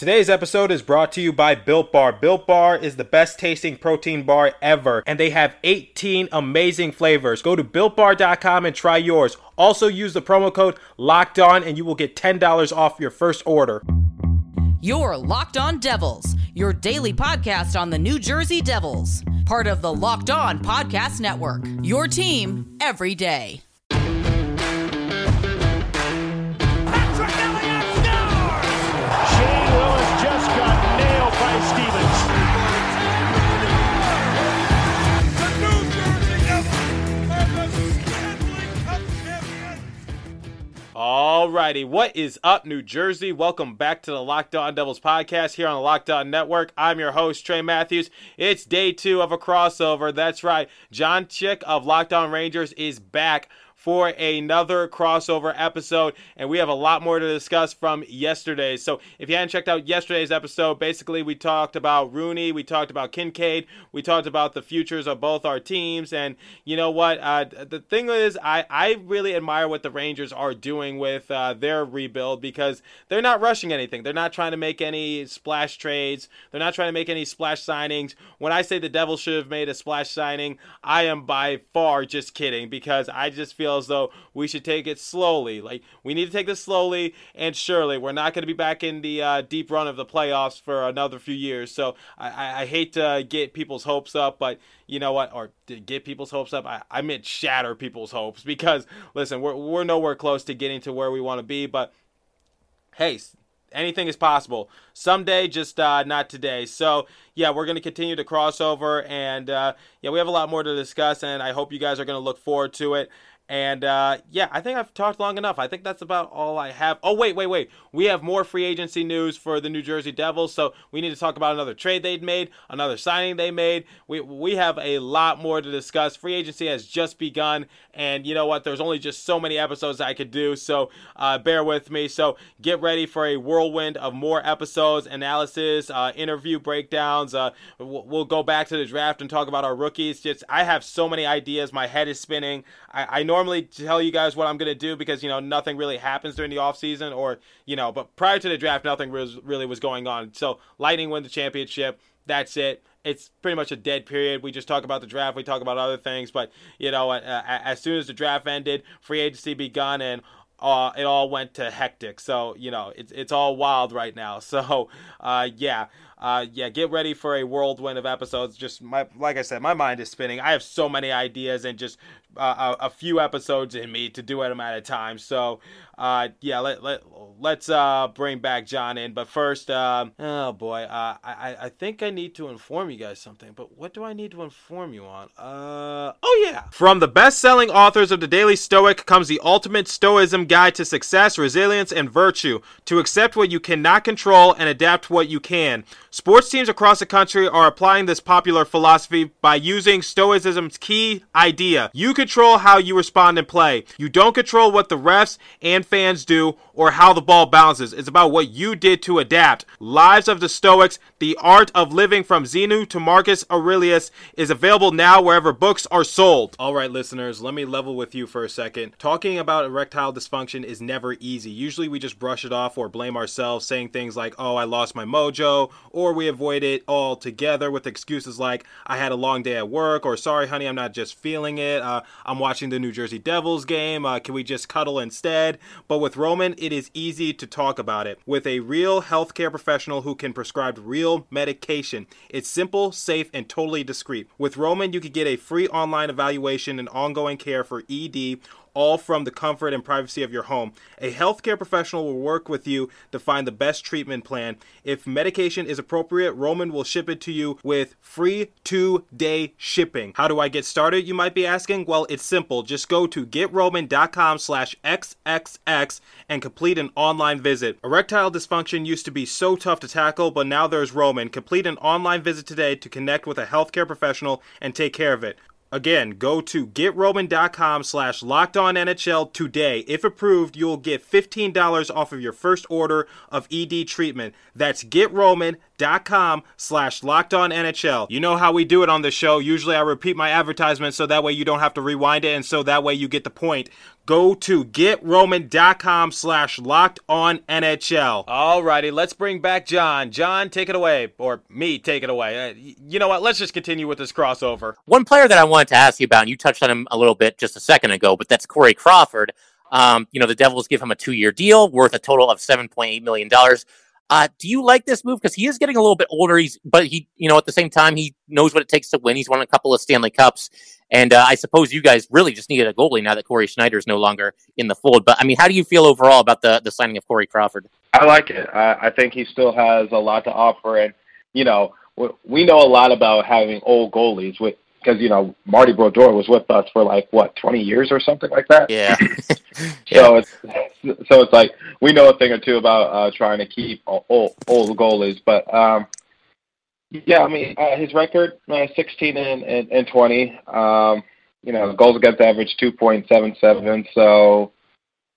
Today's episode is brought to you by Built Bar. Built Bar is the best tasting protein bar ever, and they have 18 amazing flavors. Go to builtbar.com and try yours. Also, use the promo code LOCKED ON, and you will get $10 off your first order. Your Locked On Devils, your daily podcast on the New Jersey Devils, part of the Locked On Podcast Network. Your team every day. Alrighty, what is up, New Jersey? Welcome back to the Locked On Devils podcast here on the Locked On Network. I'm your host, Trey Matthews. It's day two of a crossover. That's right, John Chick of Locked On Rangers is back for another crossover episode, and we have a lot more to discuss from yesterday. So, if you hadn't checked out yesterday's episode, basically we talked about Rooney, we talked about Kinkaid, we talked about the futures of both our teams, and you know what? Uh, the thing is, I I really admire what the Rangers are doing with uh, their rebuild because they're not rushing anything. They're not trying to make any splash trades. They're not trying to make any splash signings. When I say the Devils should have made a splash signing, I am by far just kidding because I just feel as though we should take it slowly. Like we need to take this slowly and surely. We're not going to be back in the uh, deep run of the playoffs for another few years. So I, I, hate to get people's hopes up, but you know what? Or get people's hopes up. I, I meant shatter people's hopes because listen, we're we're nowhere close to getting to where we want to be, but hey, anything is possible someday just uh, not today so yeah we're going to continue to cross over and uh, yeah we have a lot more to discuss and i hope you guys are going to look forward to it and uh, yeah i think i've talked long enough. I think that's about all i have. Oh wait wait wait. We have more free agency news for the new jersey devils so we need to talk about another trade they'd made another signing they made. We, we have a lot more to discuss. Free agency has just begun and you know what? There's only just so many episodes i could do so uh, bear with me. So get ready for a whirlwind of more episodes analysis uh, interview breakdowns uh, we'll, go back to the draft and talk about our rookies. Just i have so many ideas. My head is spinning. I, I normally tell you guys what i'm to do because you know nothing really happens during the offseason or you know but prior to the draft nothing was, really was going on so lightning win the championship that's it it's pretty much a dead period. We just talk about the draft, we talk about other things, but you know, uh, as soon as the draft ended, free agency begun, and uh, it all went to hectic. So you know, it's it's all wild right now. So uh, yeah, uh, yeah, get ready for a whirlwind of episodes. Just my like I said, my mind is spinning. I have so many ideas and just uh, a, a few episodes in me to do them at a time. So uh, yeah, let let let's uh, bring back John in. But first, um, oh boy, uh, I I think I need to inform you guys something. But what do I need to inform you on? Uh, oh yeah, from the best-selling authors of the Daily Stoic comes the ultimate Stoicism guide to success, resilience, and virtue. To accept what you cannot control and adapt what you can. Sports teams across the country are applying this popular philosophy by using Stoicism's key idea. You control how you respond and play. You don't control what the refs and fans do or how the ball bounces. It's about what you did to adapt. Lives of the Stoics, The Art of Living from Zeno to Marcus Aurelius is available now wherever books are sold. All right, listeners, let me level with you for a second. Talking about erectile dysfunction is never easy. Usually we just brush it off or blame ourselves, saying things like, oh, I lost my mojo, or we avoid it altogether with excuses like, I had a long day at work, or sorry, honey, I'm not just feeling it. Uh, I'm watching the New Jersey Devils game. Uh, can we just cuddle instead? But with Roman, it is easy to talk about it. With a real healthcare professional who can prescribe real medication, it's simple, safe, and totally discreet. With Roman, you can get a free online evaluation and ongoing care for ED all from the comfort and privacy of your home. A healthcare professional will work with you to find the best treatment plan. If medication is appropriate, Roman will ship it to you with free two day shipping. How do I get started, you might be asking? Well, it's simple. Just go to getroman.com slash XXX and complete an online visit. Erectile dysfunction used to be so tough to tackle, but now there's Roman. Complete an online visit today to connect with a healthcare professional and take care of it. Again, go to getroman.com slash locked on NHL today. If approved, you'll get $15 off of your first order of ED treatment. That's getroman.com slash locked on NHL. You know how we do it on the show. Usually I repeat my advertisement so that way you don't have to rewind it and so that way you get the point. Go to getroman.com slash locked on NHL. Alrighty, let's bring back John. John, take it away. Or me, take it away. Uh, you know what? Let's just continue with this crossover. One player that I wanted to ask you about, and you touched on him a little bit just a second ago, but that's Corey Crawford. Um, you know, the Devils give him a two year deal worth a total of $7.8 million. Uh, do you like this move? Because he is getting a little bit older. He's, but he, you know, at the same time, he knows what it takes to win. He's won a couple of Stanley Cups. And uh, I suppose you guys really just needed a goalie now that Cory Schneider is no longer in the fold. But I mean, how do you feel overall about the, the signing of Corey Crawford? I like it. I, I think he still has a lot to offer. And, you know, we know a lot about having old goalies. With, because you know Marty Brodeur was with us for like what twenty years or something like that. Yeah. so it's so it's like we know a thing or two about uh, trying to keep old, old goalies, but um, yeah, I mean uh, his record uh, sixteen and, and, and twenty. Um, you know, goals against average two point seven seven. So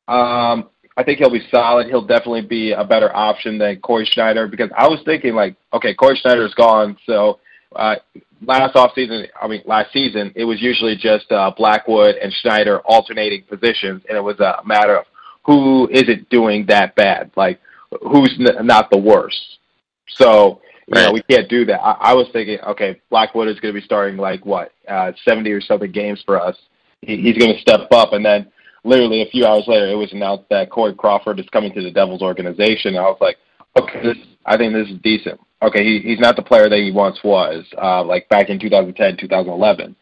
um, I think he'll be solid. He'll definitely be a better option than Cory Schneider because I was thinking like, okay, Cory Schneider's gone, so uh, last off season, I mean last season, it was usually just uh, Blackwood and Schneider alternating positions, and it was a matter of who isn't doing that bad, like who's n- not the worst. So you right. know we can't do that. I, I was thinking, okay, Blackwood is going to be starting like what uh, seventy or something games for us. He, he's going to step up, and then literally a few hours later, it was announced that Corey Crawford is coming to the Devils organization. I was like, okay, this, I think this is decent okay, he, he's not the player that he once was, uh, like back in 2010, 2011,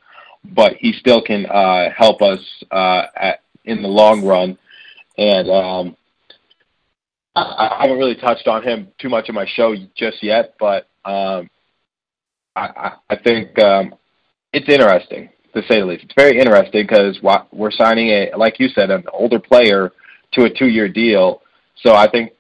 but he still can uh, help us uh, at, in the long run. And um, I, I haven't really touched on him too much in my show just yet, but um, I, I think um, it's interesting to say the least. It's very interesting because we're signing a, like you said, an older player to a two-year deal. So I think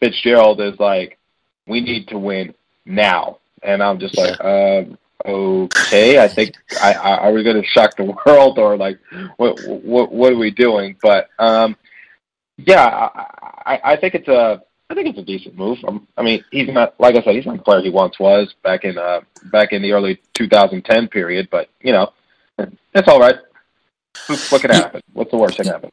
Fitzgerald is like, we need to win now. And I'm just like, um, okay, I think I, I are we going to shock the world or like what what what are we doing? But um, yeah, I, I think it's a I think it's a decent move. Um, I mean, he's not like I said, he's not the player he once was back in uh back in the early 2010 period. But you know, it's all right. What could happen? What's the worst that can happen?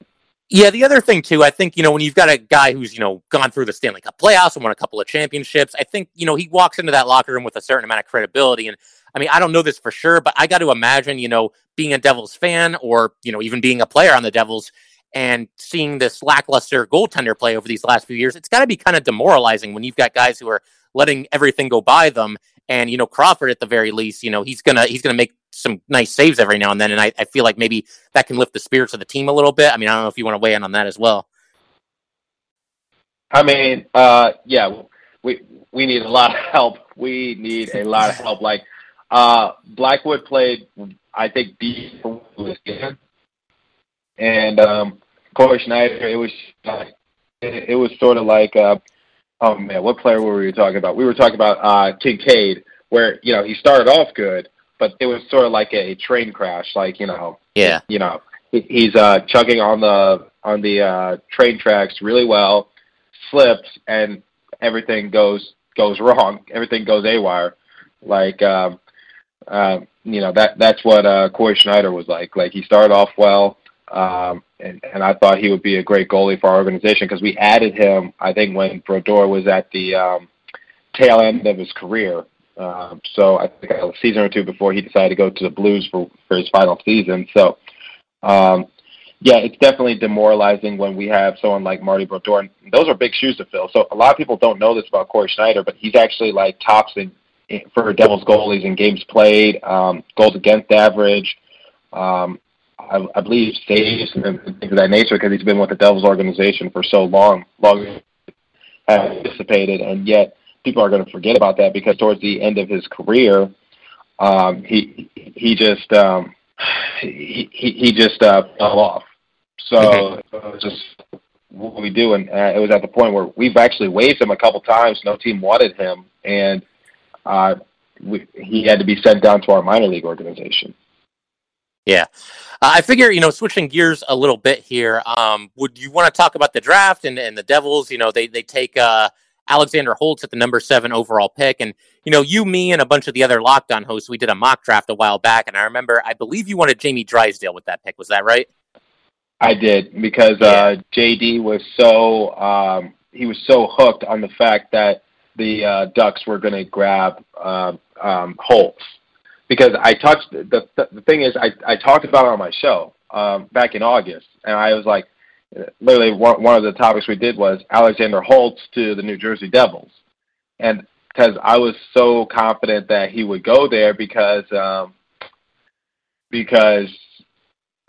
Yeah, the other thing too, I think you know when you've got a guy who's you know gone through the Stanley Cup playoffs and won a couple of championships, I think you know he walks into that locker room with a certain amount of credibility. And I mean, I don't know this for sure, but I got to imagine you know being a Devils fan or you know even being a player on the Devils and seeing this lackluster goaltender play over these last few years, it's got to be kind of demoralizing when you've got guys who are letting everything go by them. And you know Crawford, at the very least, you know he's gonna he's gonna make some nice saves every now and then, and I, I feel like maybe that can lift the spirits of the team a little bit. I mean, I don't know if you want to weigh in on that as well. I mean, uh, yeah, we we need a lot of help. We need a lot of help. Like uh, Blackwood played, I think, D was good, and um, Cory Schneider. It was it, it was sort of like, uh, oh man, what player were we talking about? We were talking about uh, Kinkaid, where you know he started off good, but it was sort of like a train crash. Like you know, yeah, you know, he's uh, chugging on the on the uh, train tracks really well, slips, and everything goes goes wrong. Everything goes awire. Like um, uh, you know that that's what uh, Cory Schneider was like. Like he started off well, um, and and I thought he would be a great goalie for our organization because we added him. I think when Brodeur was at the um, tail end of his career, um, so I think a season or two before he decided to go to the Blues for, for his final season. So, um, yeah, it's definitely demoralizing when we have someone like Marty Brodeur. And those are big shoes to fill. So a lot of people don't know this about Cory Schneider, but he's actually like tops in, in for Devils goalies in games played, um, goals against average. Um, I, I believe saves and things of that nature because he's been with the Devils organization for so long, longer anticipated, and yet people are going to forget about that because towards the end of his career, um, he he just um, he he just uh, fell off. So it was just what we do, and uh, it was at the point where we've actually waived him a couple times. No team wanted him, and uh, we, he had to be sent down to our minor league organization. Yeah. Uh, I figure, you know, switching gears a little bit here, um, would you want to talk about the draft and, and the Devils? You know, they, they take uh, Alexander Holtz at the number seven overall pick. And, you know, you, me, and a bunch of the other Locked On hosts, we did a mock draft a while back. And I remember, I believe you wanted Jamie Drysdale with that pick. Was that right? I did because uh, JD was so um, he was so hooked on the fact that the uh, Ducks were going to grab uh, um, Holtz because I touched the the thing is I I talked about it on my show um, back in August and I was like literally one one of the topics we did was Alexander Holtz to the New Jersey Devils and because I was so confident that he would go there because um, because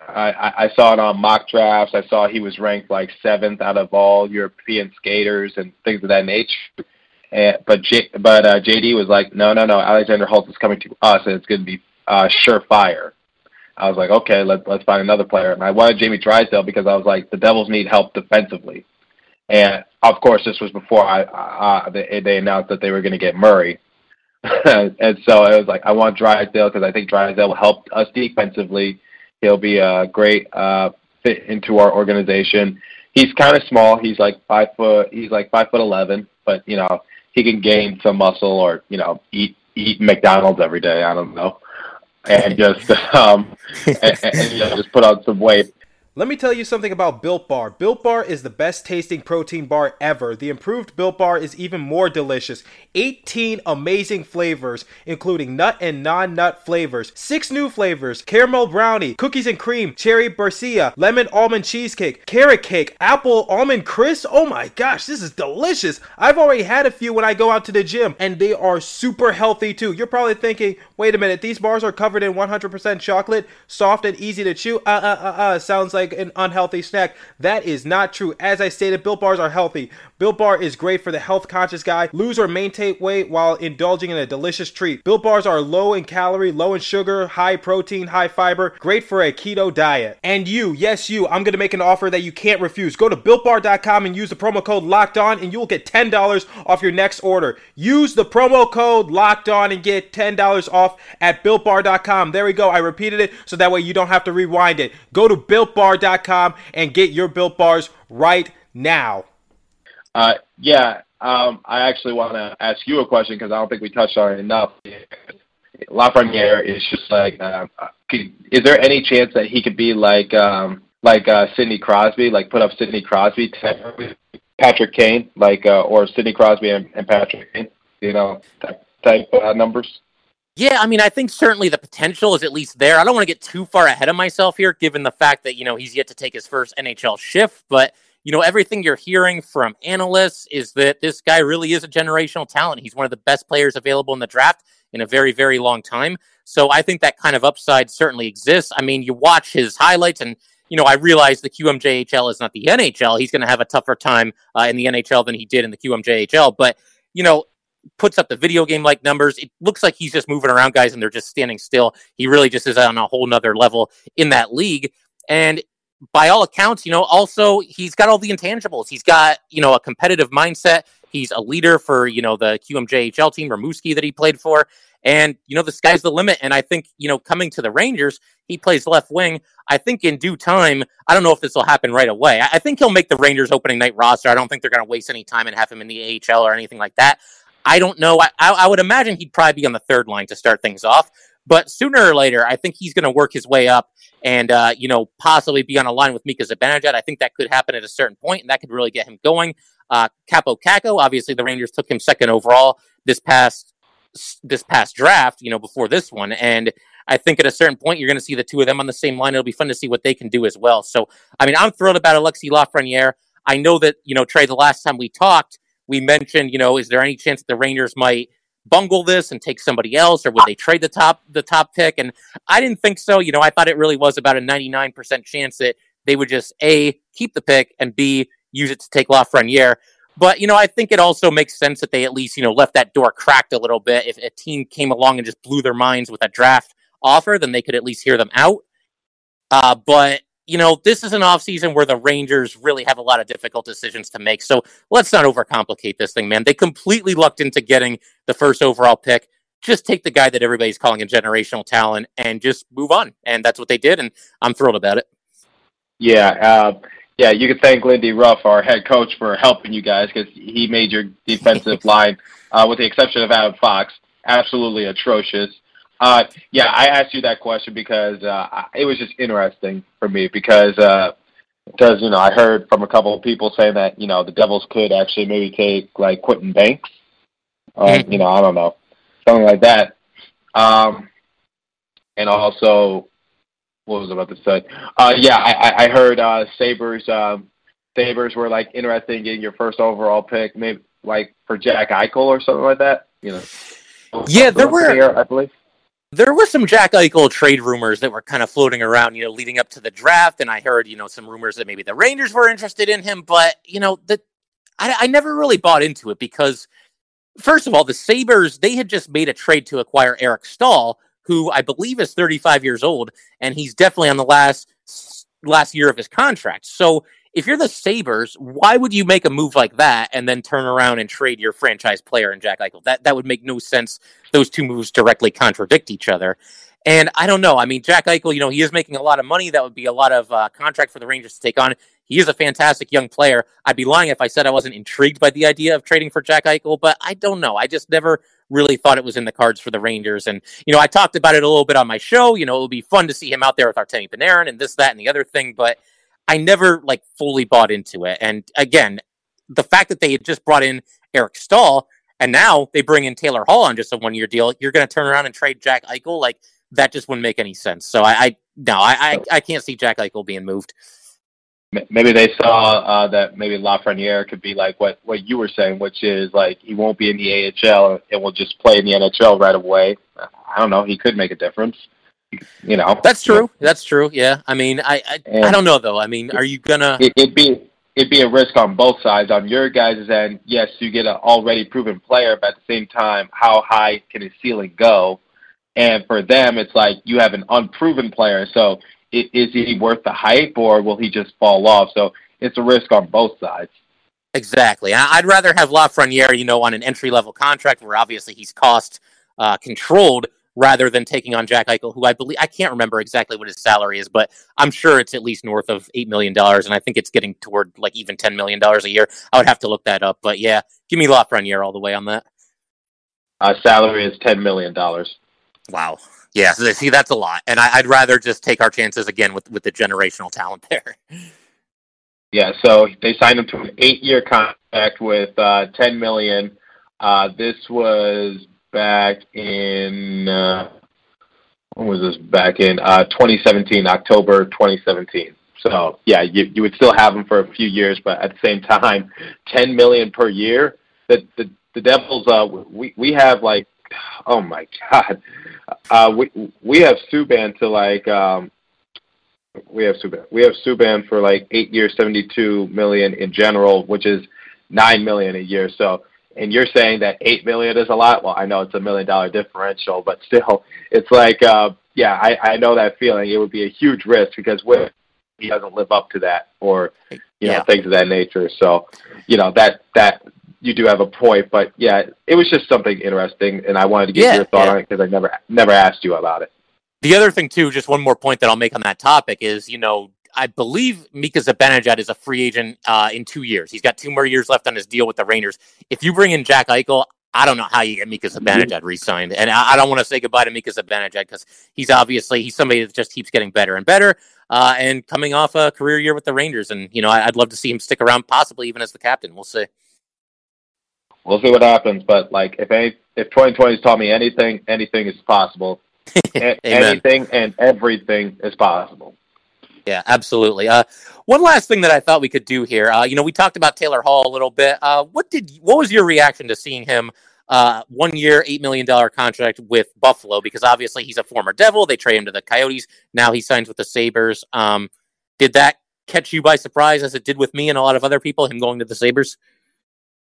I, I saw it on mock drafts. I saw he was ranked like seventh out of all European skaters and things of that nature. And, but J, but uh, JD was like, no, no, no. Alexander Holtz is coming to us, and it's going to be uh, surefire. I was like, okay, let's let's find another player. And I wanted Jamie Drysdale because I was like, the Devils need help defensively. And of course, this was before I, uh, they, they announced that they were going to get Murray. and so it was like, I want Drysdale because I think Drysdale will help us defensively He'll be a great uh, fit into our organization. He's kind of small. He's like five foot. He's like five foot eleven, but you know he can gain some muscle or you know eat eat McDonald's every day. I don't know, and just um and, and you know, just put on some weight. Let me tell you something about Built Bar. Built Bar is the best tasting protein bar ever. The improved Built Bar is even more delicious. 18 amazing flavors, including nut and non nut flavors. Six new flavors caramel brownie, cookies and cream, cherry barcia, lemon almond cheesecake, carrot cake, apple almond crisp. Oh my gosh, this is delicious. I've already had a few when I go out to the gym, and they are super healthy too. You're probably thinking, wait a minute, these bars are covered in 100% chocolate, soft and easy to chew. Uh uh uh uh, sounds like like an unhealthy snack. That is not true. As I stated, Built Bars are healthy. Built Bar is great for the health conscious guy. Lose or maintain weight while indulging in a delicious treat. Built Bars are low in calorie, low in sugar, high protein, high fiber, great for a keto diet. And you, yes, you, I'm going to make an offer that you can't refuse. Go to builtbar.com and use the promo code locked on, and you'll get $10 off your next order. Use the promo code locked on and get $10 off at builtbar.com. There we go. I repeated it so that way you don't have to rewind it. Go to builtbar builtbar.com and get your built bars right now. Uh, yeah, um, I actually want to ask you a question because I don't think we touched on it enough. Lafreniere is just like, uh, could, is there any chance that he could be like, um, like uh, Sidney Crosby, like put up Sidney Crosby, Patrick Kane, like, uh, or Sidney Crosby and, and Patrick Kane, you know, type, type uh, numbers? Yeah, I mean, I think certainly the potential is at least there. I don't want to get too far ahead of myself here, given the fact that, you know, he's yet to take his first NHL shift. But, you know, everything you're hearing from analysts is that this guy really is a generational talent. He's one of the best players available in the draft in a very, very long time. So I think that kind of upside certainly exists. I mean, you watch his highlights and, you know, I realize the QMJHL is not the NHL. He's going to have a tougher time uh, in the NHL than he did in the QMJHL. But, you know, puts up the video game like numbers. It looks like he's just moving around guys and they're just standing still. He really just is on a whole nother level in that league. And by all accounts, you know, also he's got all the intangibles. He's got, you know, a competitive mindset. He's a leader for, you know, the QMJHL team, Rimouski, that he played for. And, you know, the sky's the limit. And I think, you know, coming to the Rangers, he plays left wing. I think in due time, I don't know if this will happen right away. I think he'll make the Rangers opening night roster. I don't think they're going to waste any time and have him in the AHL or anything like that. I don't know. I, I would imagine he'd probably be on the third line to start things off. But sooner or later, I think he's going to work his way up and, uh, you know, possibly be on a line with Mika Zibanejad. I think that could happen at a certain point, and that could really get him going. Uh, Kaapo Kakko, obviously, the Rangers took him second overall this past this past draft, you know, before this one. And I think at a certain point, you're going to see the two of them on the same line. It'll be fun to see what they can do as well. So, I mean, I'm thrilled about Alexi Lafreniere. I know that, you know, Trey, the last time we talked, we mentioned, you know, is there any chance the Rangers might bungle this and take somebody else, or would they trade the top the top pick? And I didn't think so. You know, I thought it really was about a 99% chance that they would just a keep the pick and b use it to take Lafreniere. But you know, I think it also makes sense that they at least you know left that door cracked a little bit. If a team came along and just blew their minds with a draft offer, then they could at least hear them out. Uh, but you know, this is an offseason where the Rangers really have a lot of difficult decisions to make. So let's not overcomplicate this thing, man. They completely lucked into getting the first overall pick. Just take the guy that everybody's calling a generational talent and just move on. And that's what they did. And I'm thrilled about it. Yeah. Uh, yeah, you can thank Lindy Ruff, our head coach, for helping you guys because he made your defensive line, uh, with the exception of Adam Fox, absolutely atrocious. Uh, yeah, I asked you that question because uh, it was just interesting for me because uh, because you know I heard from a couple of people saying that you know the Devils could actually maybe take like Quentin Banks, um, Mhm. you know I don't know something like that, um, and also what was I about to say? Uh, yeah, I, I- I heard uh, Sabres um, Sabres were like interested in getting your first overall pick, maybe like for Jack Eichel or something like that. You know. Yeah, there were- Here, I believe. There were some Jack Eichel trade rumors that were kind of floating around, you know, leading up to the draft, and I heard, you know, some rumors that maybe the Rangers were interested in him, but you know, the I, I never really bought into it because, first of all, the Sabres they had just made a trade to acquire Eric Staal, who I believe is 35 years old, and he's definitely on the last last year of his contract. So if you're the Sabres, why would you make a move like that and then turn around and trade your franchise player in Jack Eichel? That that would make no sense. Those two moves directly contradict each other. And I don't know. I mean, Jack Eichel, you know, he is making a lot of money. That would be a lot of uh, contract for the Rangers to take on. He is a fantastic young player. I'd be lying if I said I wasn't intrigued by the idea of trading for Jack Eichel, but I don't know. I just never really thought it was in the cards for the Rangers. And, you know, I talked about it a little bit on my show. You know, it would be fun to see him out there with Artemi Panarin and this, that, and the other thing, but I never like fully bought into it. And again, the fact that they had just brought in Eric Staal and now they bring in Taylor Hall on just a one year deal, you're going to turn around and trade Jack Eichel? Like, that just wouldn't make any sense. So I, I no, I, I, I can't see Jack Eichel being moved. Maybe they saw uh, that maybe Lafreniere could be like what what you were saying, which is like he won't be in the AHL and will just play in the NHL right away. I don't know. He could make a difference. You know, That's true. That's true. Yeah. I mean, I, I, I don't know though. I mean, are you gonna? it, it'd be it'd be a risk on both sides. On your guys' end, yes, you get an already proven player, but at the same time, how high can his ceiling go? And for them, it's like you have an unproven player. So i- is he worth the hype, or will he just fall off? So it's a risk on both sides. Exactly. I'd rather have Lafreniere, you know, on an entry level contract where obviously he's cost uh, controlled rather than taking on Jack Eichel, who I believe I can't remember exactly what his salary is, but I'm sure it's at least north of eight million dollars, and I think it's getting toward like even ten million dollars a year. I would have to look that up, but yeah, give me Lafreniere all the way on that. Uh, salary is ten million dollars. Wow. Yeah. So see, that's a lot, and I, I'd rather just take our chances again with with the generational talent there. Yeah, so they signed him to an eight-year contract with uh, ten million. Uh, this was back in uh, when was this? Back in uh, 2017, October 2017. So yeah, you you would still have him for a few years, but at the same time, ten million per year. The the the Devils, uh, we we have like, oh my god, uh, we we have Subban to like um, we have Subban. We have Subban for like eight years, seventy-two million in general, which is nine million a year. So, and you're saying that eight million is a lot. Well, I know it's a million dollar differential, but still, it's like, uh, yeah, I, I know that feeling. It would be a huge risk because what he doesn't live up to that, or you know, Yeah. things of that nature. So, you know, that that you do have a point, but yeah, it was just something interesting, and I wanted to get Yeah, your thought yeah. on it because I never never asked you about it. The other thing, too, just one more point that I'll make on that topic is, you know, I believe Mika Zibanejad is a free agent uh, in two years. He's got two more years left on his deal with the Rangers. If you bring in Jack Eichel, I don't know how you get Mika Zibanejad re-signed, and I, I don't want to say goodbye to Mika Zibanejad because he's obviously he's somebody that just keeps getting better and better, uh, and coming off a career year with the Rangers, and you know I, I'd love to see him stick around, possibly even as the captain. We'll see. We'll see what happens, but like if any if 2020 has taught me anything, anything is possible. A- anything and everything is possible. Yeah, absolutely. Uh, one last thing that I thought we could do here. Uh, you know, we talked about Taylor Hall a little bit. Uh, what did what was your reaction to seeing him uh, one year, eight million dollar contract with Buffalo? Because obviously he's a former Devil. They trade him to the Coyotes. Now he signs with the Sabres. Um, did that catch you by surprise, as it did with me and a lot of other people? Him going to the Sabres.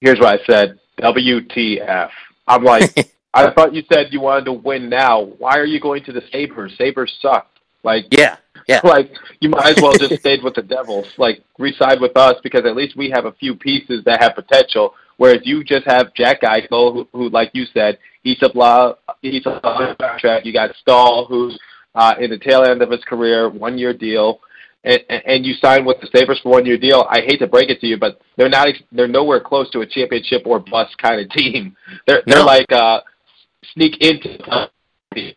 Here's what I said: WTF. I'm like, I thought you said you wanted to win now. Why are you going to the Sabres? Sabers suck. Like, Yeah, yeah. like you might as well just stayed with the Devils. Like reside with us because at least we have a few pieces that have potential. Whereas you just have Jack Eichel, who, who like you said, he's a blah, he's a contract. You got Staal, who's uh, in the tail end of his career, one year deal. And, and and you sign with the Sabres for one year deal. I hate to break it to you, but they're not. They're nowhere close to a championship or bust kind of team. They're they're No. like uh, sneak into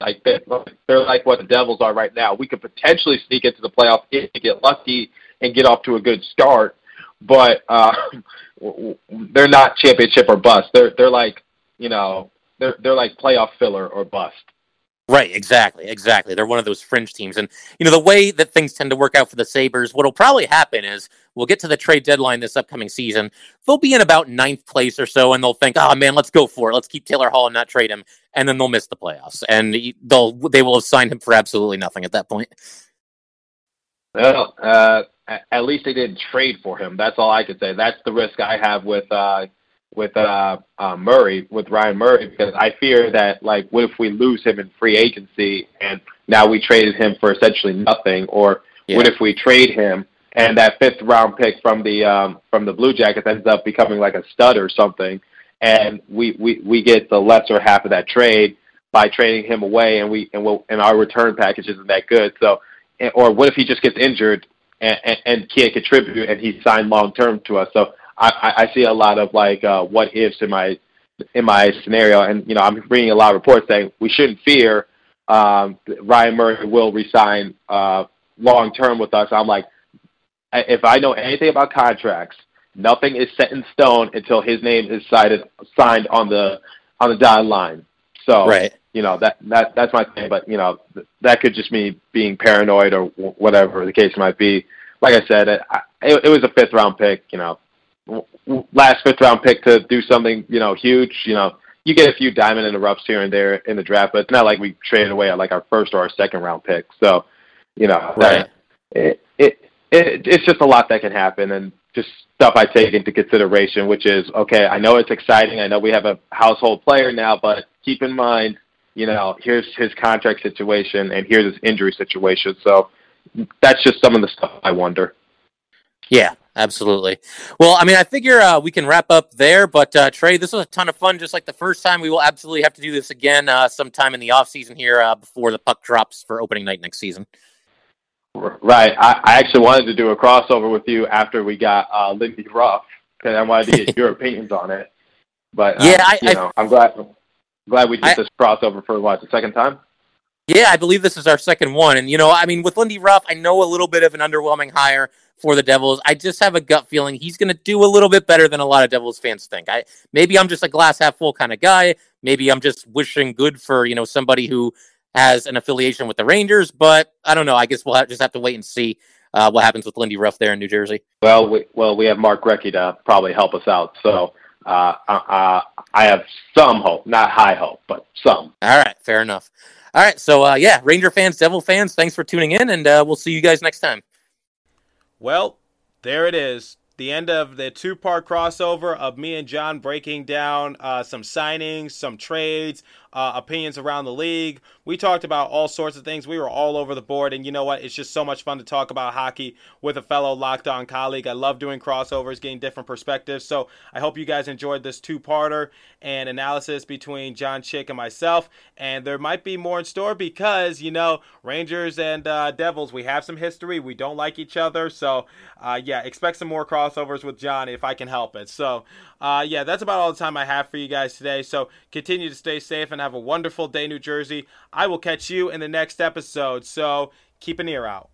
like they're, like what the Devils are right now. We could potentially sneak into the playoffs if we get lucky and get off to a good start, but uh, they're not championship or bust. They're they're like you know they're they're like playoff filler or bust. Right, exactly, exactly. They're one of those fringe teams. And, you know, the way that things tend to work out for the Sabres, what'll probably happen is we'll get to the trade deadline this upcoming season. They'll be in about ninth place or so, and they'll think, oh, man, let's go for it. Let's keep Taylor Hall and not trade him. And then they'll miss the playoffs. And they'll they will have signed him for absolutely nothing at that point. Well, uh, at least they didn't trade for him. That's all I could say. That's the risk I have with uh, with uh, uh, Murray, with Ryan Murray, because I fear that like, what if we lose him in free agency and now we traded him for essentially nothing, or yeah. what if we trade him and that fifth round pick from the um, from the Blue Jackets ends up becoming like a stud or something, and we we we get the lesser half of that trade by trading him away, and we and we'll, and our return package isn't that good. So, or what if he just gets injured and, and, and can't contribute, and he's signed long term to us? So I, I see a lot of like uh, what ifs in my in my scenario, and you know I'm reading a lot of reports saying we shouldn't fear um, Ryan Murray will resign uh, long term with us. I'm like, if I know anything about contracts, nothing is set in stone until his name is cited, signed on the on the dotted line. So right. you know that that that's my thing. But you know that could just me being paranoid or whatever the case might be. Like I said, it, it, it was a fifth round pick. You know, last fifth round pick to do something, you know, huge. You know, you get a few diamond in the roughs here and there in the draft, but it's not like we traded away like our first or our second round pick. So, you know, right. it, it, it it's just a lot that can happen, and just stuff I take into consideration, which is okay. I know it's exciting. I know we have a household player now, but keep in mind, you know, here's his contract situation and here's his injury situation. So that's just some of the stuff I wonder. Yeah, absolutely. Well, I mean, I figure uh, we can wrap up there. But uh, Trey, this was a ton of fun, just like the first time. We will absolutely have to do this again uh, sometime in the off season here uh, before the puck drops for opening night next season. Right. I, I actually wanted to do a crossover with you after we got uh, Lindy Ruff because I wanted to get your opinions on it. But uh, yeah, I, you know, I, am glad glad we did this crossover for what the second time. Yeah, I believe this is our second one, and you know, I mean, with Lindy Ruff, I know a little bit of an underwhelming hire for the Devils. I just have a gut feeling he's going to do a little bit better than a lot of Devils fans think. I maybe I'm just a glass half full kind of guy. Maybe I'm just wishing good for you know somebody who has an affiliation with the Rangers, but I don't know. I guess we'll have, just have to wait and see uh, what happens with Lindy Ruff there in New Jersey. Well, we, well, we have Mark Recchi to probably help us out, so. Uh, uh, I have some hope, not high hope, but some. All right, fair enough. All right, so uh, yeah, Ranger fans, Devil fans, thanks for tuning in, and uh, we'll see you guys next time. Well, there it is. The end of the two part crossover of me and John breaking down uh, some signings, some trades, uh, opinions around the league. We talked about all sorts of things. We were all over the board. And you know what? It's just so much fun to talk about hockey with a fellow locked on colleague. I love doing crossovers, getting different perspectives. So I hope you guys enjoyed this two parter and analysis between John Chick and myself. And there might be more in store because, you know, Rangers and uh, Devils, we have some history. We don't like each other. So, uh, yeah, expect some more crossovers with John if I can help it. So, uh, yeah, that's about all the time I have for you guys today. So continue to stay safe and have a wonderful day, New Jersey. I will catch you in the next episode. So keep an ear out.